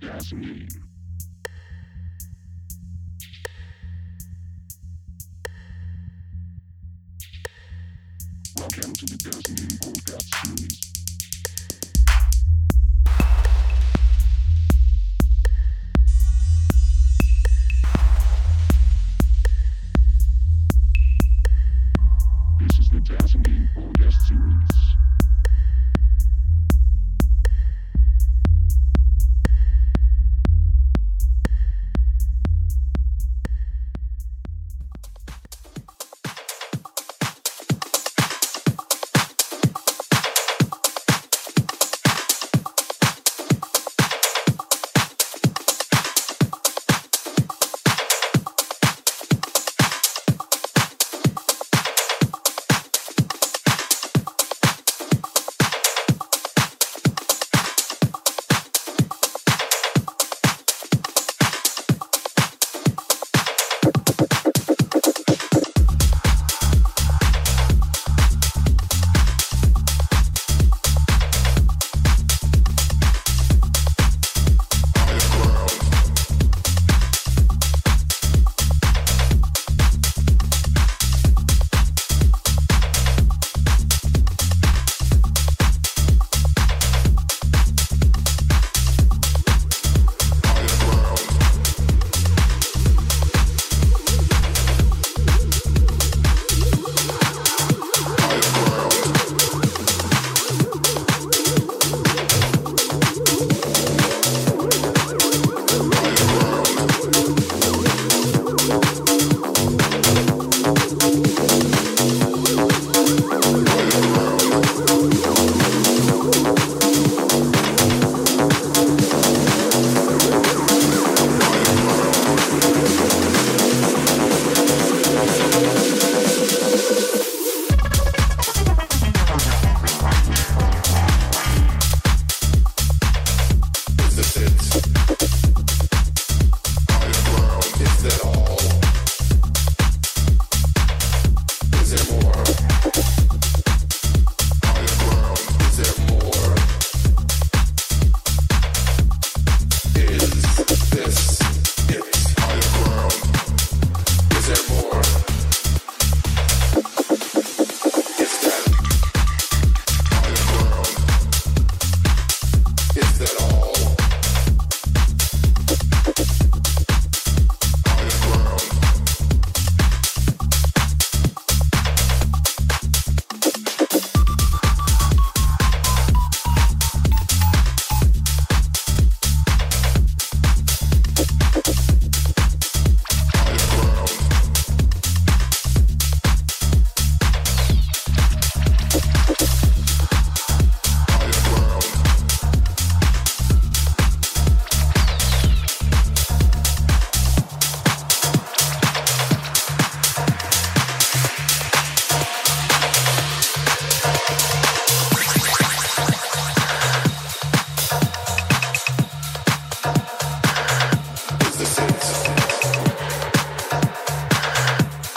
Gasoline. Welcome to the Gasoline Podcast Series.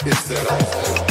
Is that all?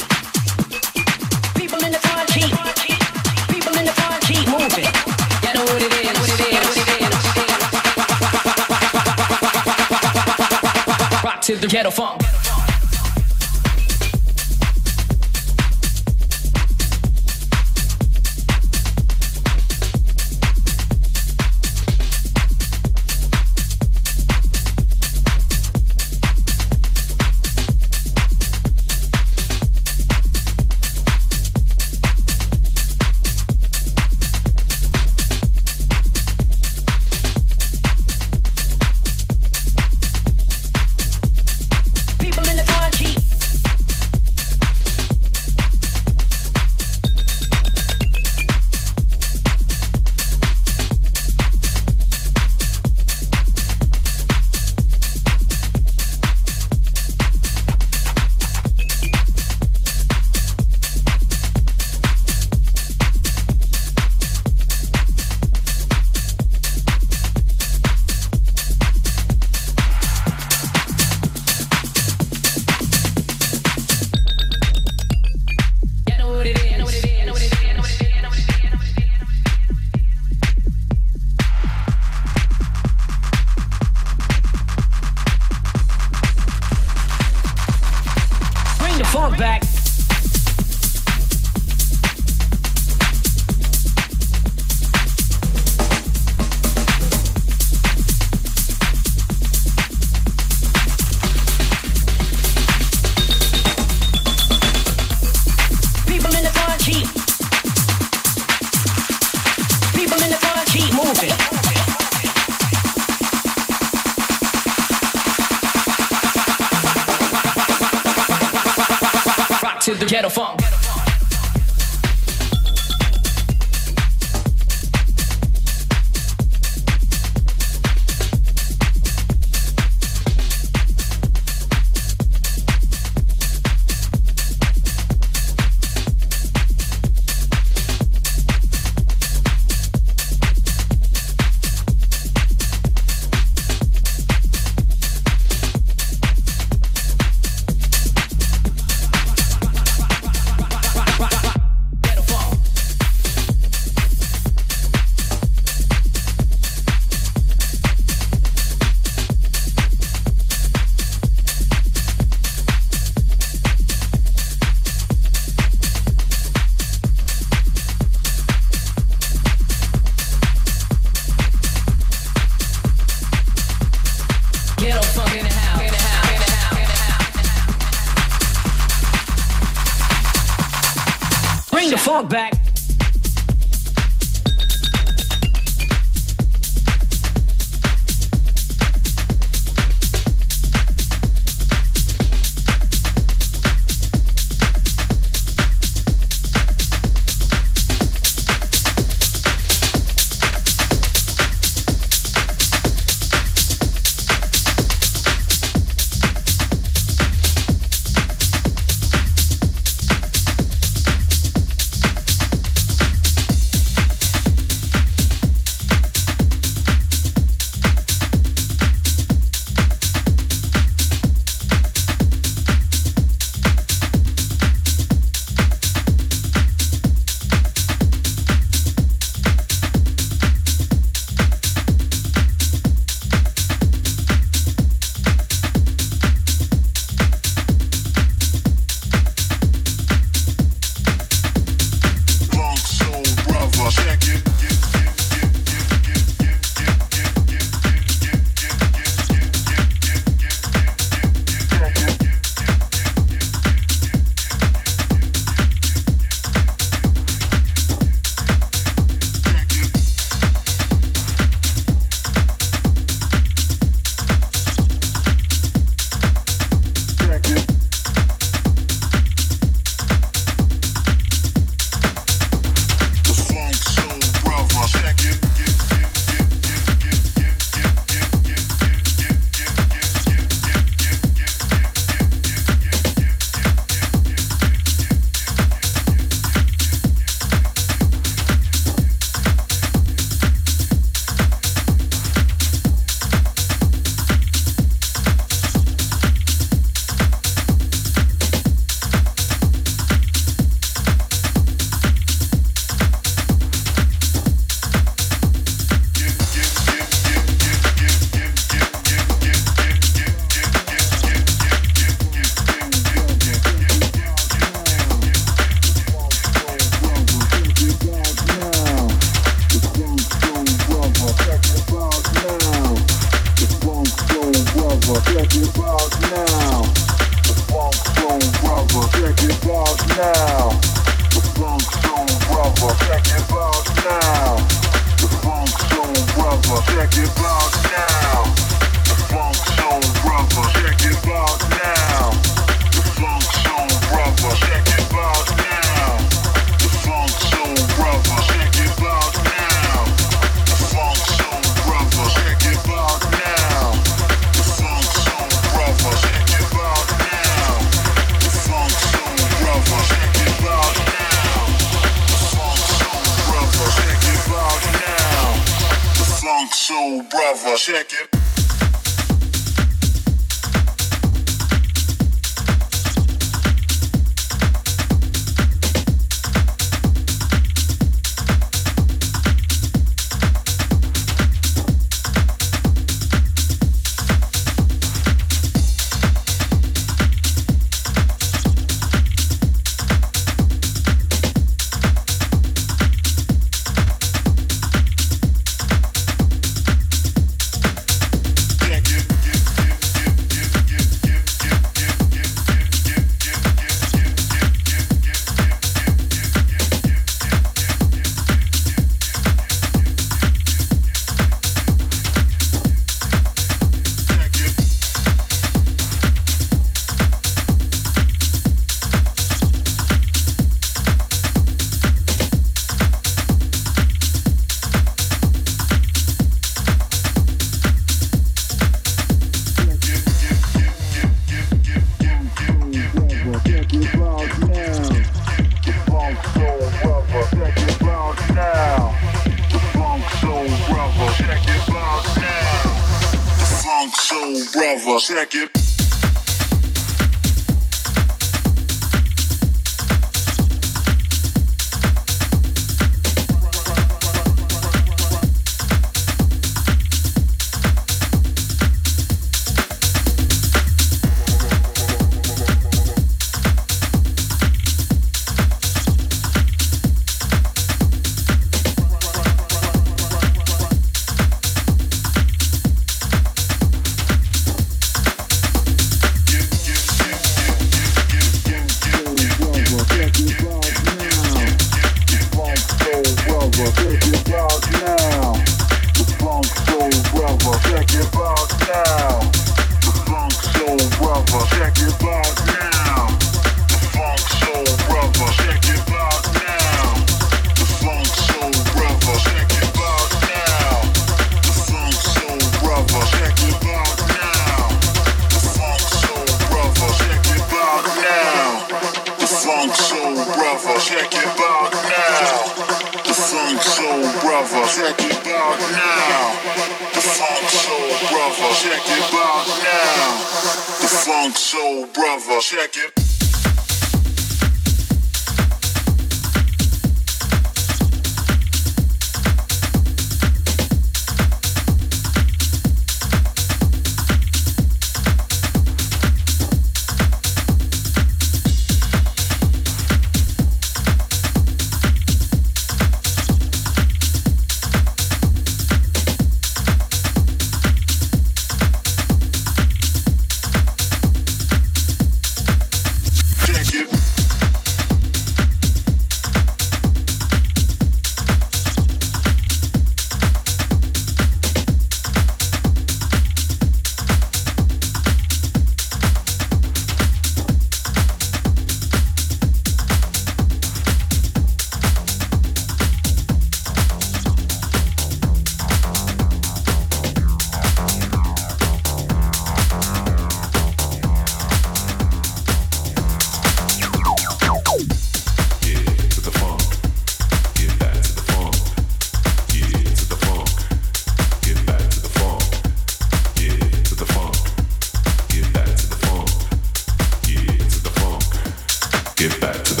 get back to the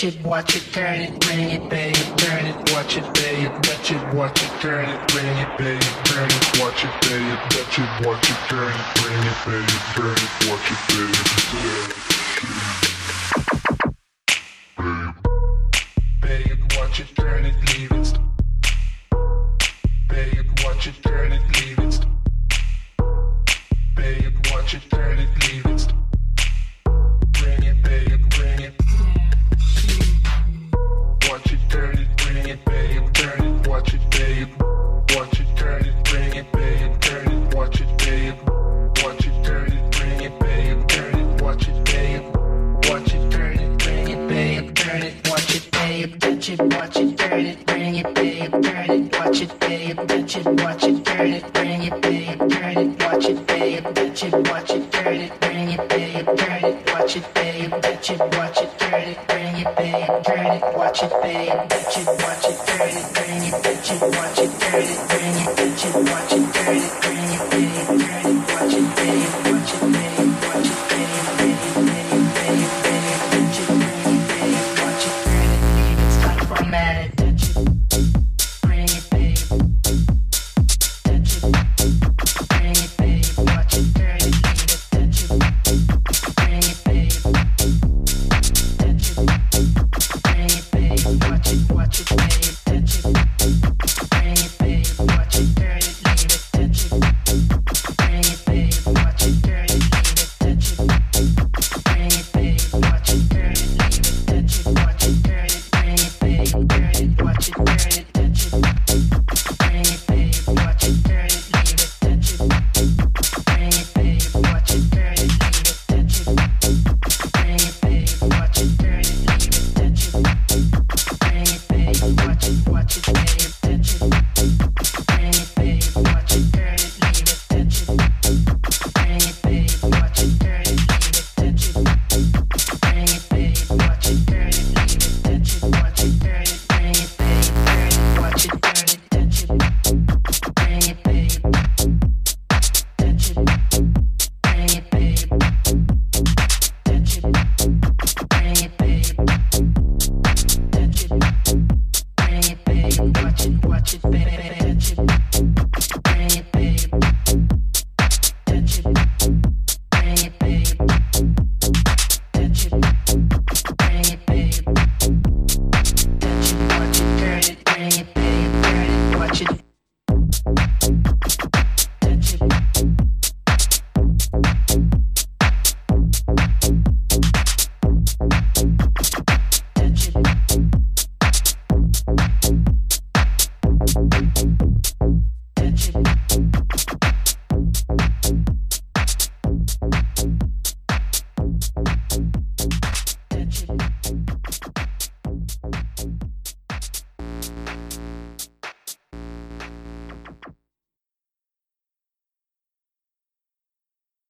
Watch it, watch it, turn it, bring it, baby. Turn it, watch it, babe. Watch it, watch it, turn it, bring it, baby. Turn it, watch it, babe. Watch it, watch it, turn it, bring it, baby. Turn it, watch it, babe.